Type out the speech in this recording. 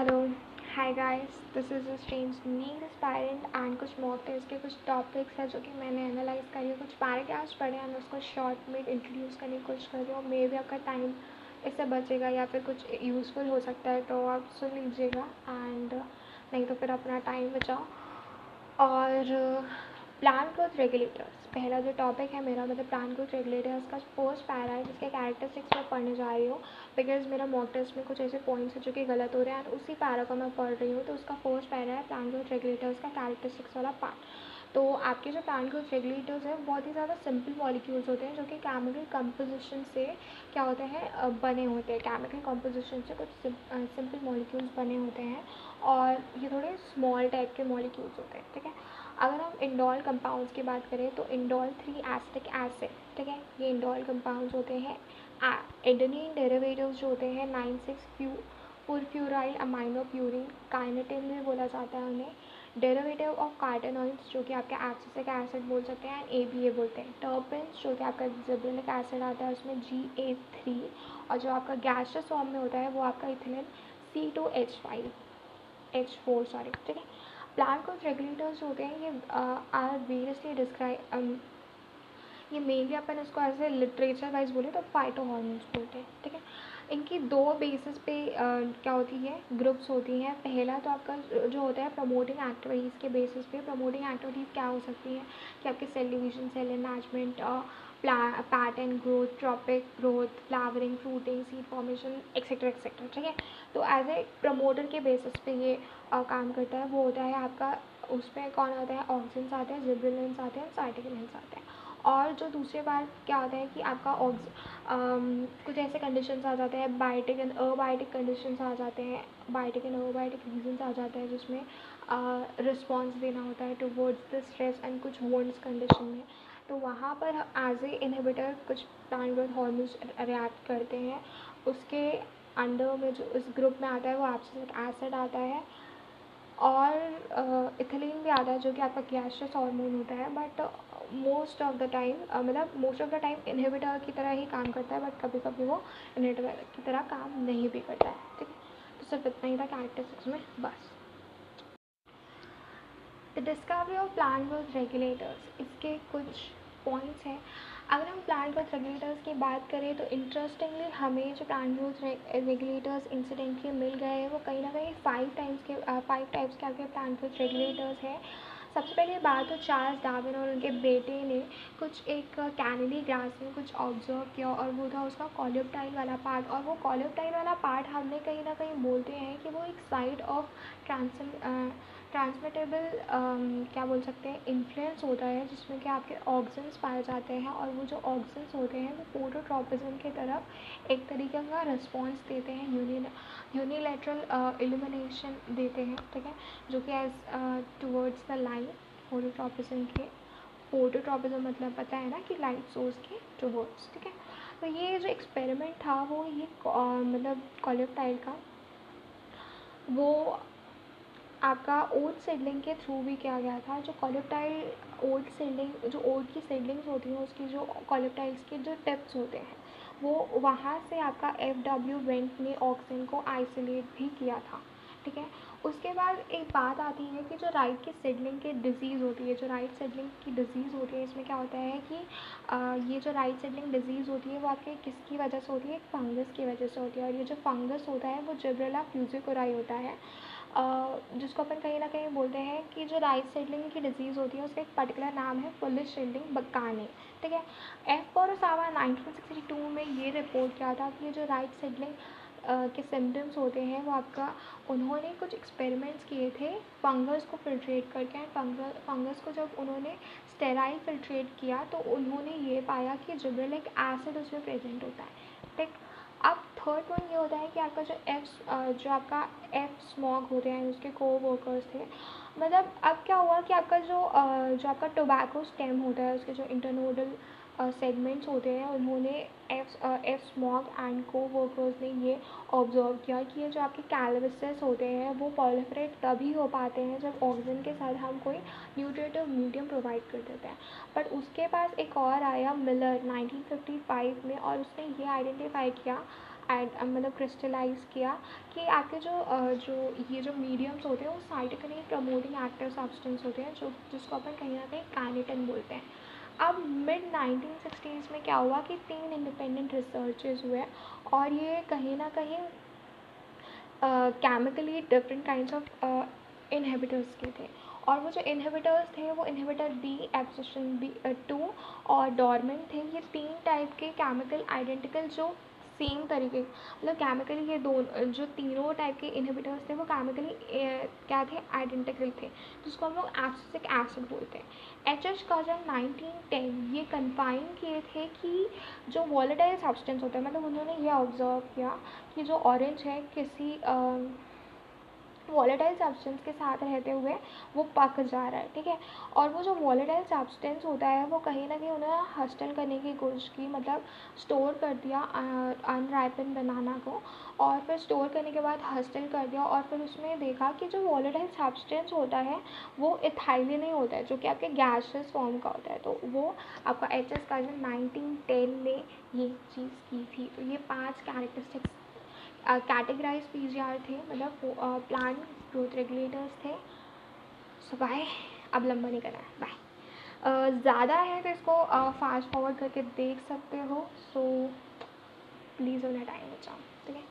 Hello hi guys this is strange need aspirant and कुछ mock test के कुछ topics हैं जो कि मैंने एनालाइज करी है। कुछ पैराग्राफ्स पढ़े हैं उसको शॉर्ट में इंट्रोड्यूस करने की कोशिश कर रही हूँ। मे भी आपका टाइम इससे बचेगा या फिर कुछ यूज़फुल हो सकता है तो आप सुन लीजिएगा। एंड नहीं तो फिर अपना टाइम बचाओ। और प्लान ग्रोथ रेगुलेटर्स पहला जो टॉपिक है मेरा मतलब प्लान को रिलेटेड रेगुलेटर्स उसका फ़र्स्ट पैरा है, जिसके कैरेक्टरिस्टिक्स मैं पढ़ने जा रही हूँ बिकॉज़ मेरा मॉक टेस्ट में कुछ ऐसे पॉइंट्स हैं जो कि गलत हो रहे हैं और उसी पैरा को मैं पढ़ रही हूँ तो उसका फ़र्स्ट पैरा है प्लान ग्रोथ रेगुलेटर्स का कैरेक्टरिस्टिक्स वाला पार्ट तो आपके जो प्लांट ग्रोथ रेगुलेटर्स हैं, बहुत ही ज़्यादा सिंपल मॉलिक्यूल्स होते हैं, जो कि केमिकल कंपोजिशन से क्या होते हैं बने होते हैं। केमिकल कंपोजिशन से कुछ सिंपल मॉलिक्यूल्स बने होते हैं और ये थोड़े स्मॉल टाइप के मॉलिक्यूल्स होते हैं, ठीक है? अगर हम इंडोल कंपाउंड्स की बात करें तो इंडोल थ्री एसिटिक एसिड ठीक है? ये इंडोल कंपाउंड्स होते हैं। एडोनिन डेरिवेटिव्स जो होते हैं नाइन सिक्स फ्यू पुरफ्यूराइल अमाइनो प्यूरिन काइनेटिन भी बोला जाता है उन्हें। डेरिवेटिव ऑफ़ कार्टेनॉइड्स जो कि आपके एब्सिसिक एसिड बोल सकते हैं ए बी ए बोलते हैं। टर्पिन्स जो कि आपका जिब्रिलिक एसिड आता है, उसमें जी ए थ्री और जो आपका गैस्ट्रस फॉर्म में होता है, वो आपका ethylene C two H five H four sorry ठीक है? प्लांट कुछ रेगुलेटर्स होते हैं, ये आर वेरियसली डिस्क्राइब ये मेनली अपन इसको ऐसे लिटरेचर वाइज बोले तो फाइटो हॉर्मोन्स बोलते हैं ठीक है? इनकी दो बेसिस पे uh, क्या होती है? ग्रुप्स होती हैं। पहला तो आपका जो होता है प्रमोटिंग एक्टिविटीज़ के बेसिस पे प्रमोटिंग एक्टिविटीज़ क्या हो सकती है? कि आपके cell division cell enlargement pattern growth tropic growth flowering fruiting seed formation etcetera etcetera ठीक है? तो एज ए प्रमोटर के बेसिस पे ये आ, काम करता है। वो होता है आपका उसमें कौन आता है? ऑक्सीजन आते हैं जिब्रिलेंस आते हैं साइटिकलेंस आते हैं। और जो दूसरी बार क्या होता है कि आपका ऑक्स कुछ ऐसे कंडीशंस आ जाते हैं बायोटिक एंड अबायोटिक कंडीशंस आ जाते हैं बायोटिक एंड अबायोटिक रीजंस आ जाते हैं जिसमें रिस्पॉन्स देना होता है टूवर्ड्स द स्ट्रेस एंड कुछ वोन्स कंडीशन में। तो वहाँ पर एज ए इनहिबिटर कुछ प्लांट ग्रोथ हॉर्मोन्स रिएक्ट करते हैं। उसके अंडर में जो उस ग्रुप में आता है वो एब्सिसिक एसिड आता है और इथिलीन भी आता है जो कि आपका गैस्ट्रस हार्मोन होता है but most of the time मतलब most of the time inhibitor की तरह ही काम करता है बट कभी कभी वो इनहिबिटर की तरह काम नहीं भी करता है, ठीक है? तो सिर्फ़ इतना ही था कैरेक्टरिस्टिक्स में, बस। The discovery of plant growth regulators इसके कुछ पॉइंट्स हैं। अगर हम प्लांट ग्रोथ रेगुलेटर्स की बात करें तो इंटरेस्टिंगली हमें जो प्लांट ग्रोथ रेगुलेटर्स इंसिडेंटली मिल गए हैं, वो कहीं ना कहीं फाइव टाइम्स के फाइव टाइप्स के आपके प्लांट ग्रोथ रेगुलेटर्स हैं। सबसे पहले बात हो चार्ल्स डार्विन और उनके बेटे ने कुछ एक कैनेडी ग्रास में कुछ ऑब्ज़र्व किया और वो था उसका कॉलियोप्टाइल वाला पार्ट और वो कॉलियोप्टाइल वाला पार्ट हमने कहीं ना कहीं बोलते हैं कि वो एक side of trans transmittable um, क्या बोल सकते हैं इन्फ्लुएंस होता है जिसमें कि आपके ऑक्सीजन्स पाए जाते हैं और वो जो ऑक्सीजन्स होते हैं वो पोटोट्रॉपिज्म की तरफ़ एक तरीके का रिस्पॉन्स देते हैं यूनि यूनिलेटरल इल्यूमिनेशन देते हैं ठीक है? जो कि as towards the line phototropism के पोटोट्रॉपिज्म मतलब पता है ना कि लाइट सोर्स के टूवर्ड्स ठीक है? तो ये जो एक्सपेरिमेंट था वो ये uh, मतलब कॉलियोप्टाइल का वो आपका ओट सीडलिंग के थ्रू भी किया गया था जो कॉलिप्टाइल ओट सीडलिंग जो ओट की सीडलिंग्स होती हैं उसकी जो कॉलिप्टाइल्स के जो टिप्स होते हैं वो वहाँ से आपका एफ़ डब्ल्यू वेंट ने ऑक्सीजन को आइसोलेट भी किया था ठीक है? उसके बाद एक बात आती है कि जो राइट की सिडलिंग की डिज़ीज़ होती है जो राइट सेडलिंग की डिज़ीज़ होती है इसमें क्या होता है कि आ, ये जो राइट सिडलिंग डिज़ीज़ होती है वो आपके किसकी वजह से होती है? एक फंगस की वजह से होती है और ये जो फंगस होता है वो जिब्रेला फ्यूजिकोराई होता है। जिसको अपन कहीं ना कहीं बोलते हैं कि जो राइट सेडलिंग की डिज़ीज़ होती है, उसका एक पर्टिकुलर नाम है पुलिस शेल्डिंग बकाने। ठीक है? एफ़ पोरोसावा 1962 में ये रिपोर्ट किया था कि जो राइट सेडलिंग के सिम्टम्स होते हैं, वो आपका, उन्होंने कुछ एक्सपेरिमेंट्स किए थे फंगस को फिल्ट्रेट करके एंड फंगस फंगस को जब उन्होंने स्टेराइल फिल्ट्रेट किया तो उन्होंने ये पाया कि जिब्रेलिक एसिड उसमें प्रेजेंट होता है। ठीक? अब थर्ड पॉइंट ये होता है कि आपका जो एफ़ जो आपका एफ़ स्मॉग होते हैं, उसके को वर्कर्स थे। मतलब अब क्या हुआ कि आपका जो जो आपका टोबैको स्टेम होता है, उसके जो इंटरनोडल सेगमेंट्स होते हैं, उन्होंने F F Skoog and coworkers ने ये ऑब्ज़र्व किया कि ये जो आपके कैलविसेस होते हैं, वो पॉलिफरेट तभी हो पाते हैं जब ऑक्सीजन के साथ हम कोई न्यूट्रेटिव मीडियम प्रोवाइड कर देते हैं। बट उसके पास एक और आया मिलर 1955 में, और उसने ये आइडेंटिफाई किया एड मतलब क्रिस्टलाइज किया कि आपके जो जो ये जो मीडियम्स होते हैं, वो साइटिकली प्रमोटिंग एक्टिव सब्सटेंस होते हैं, जो, जिसको अपन कहीं ना कहीं कैनिटन बोलते हैं। अब मिड नाइनटीन सिक्सटीज़ में क्या हुआ कि तीन इंडिपेंडेंट रिसर्चेज हुए और ये कहीं ना कहीं chemically different kind of inhibitors के थे। और वो जो इनहिबिटर्स थे, वो inhibitor B abscisin B two और डॉर्मेंट थे। ये तीन टाइप के केमिकल आइडेंटिकल जो सेम तरीके मतलब केमिकली ये दोनों जो तीनों टाइप के इनहिबिटर्स थे वो केमिकली क्या थे? आइडेंटिकल थे। जिसको हम लोग एब्सिक एसिड बोलते हैं। एच एच का जब नाइनटीन टेन ये कन्फाइन किए थे कि जो वॉलेटाइल सब्सटेंस होते हैं मतलब उन्होंने ये ऑब्ज़र्व किया कि जो ऑरेंज है किसी आ, वॉलेटाइल सब्सटेंस के साथ रहते हुए वो पक जा रहा है, ठीक है? और वो जो वॉलेटाइल सब्सटेंस होता है, वो कहीं ना कहीं उन्होंने हस्टल करने की कोशिश की मतलब स्टोर कर दिया अनराइपन बनाना को, और फिर स्टोर करने के बाद हस्टल कर दिया, और फिर उसमें देखा कि जो वॉलेटाइल सब्सटेंस होता है, वो इथाइलिन नहीं होता है, जो कि आपके गैसेस फॉर्म का होता है। तो वो आपका H S Cousins nineteen ten में ये चीज़ की थी। तो ये पाँच characteristics categorize P G R थे मतलब प्लान ग्रोथ रेगुलेटर्स थे। सो बाय अब लंबा नहीं करना बाय ज़्यादा है तो इसको फास्ट फॉरवर्ड करके देख सकते हो। सो प्लीज़ उन्हें टाइम बचाओ, ठीक है?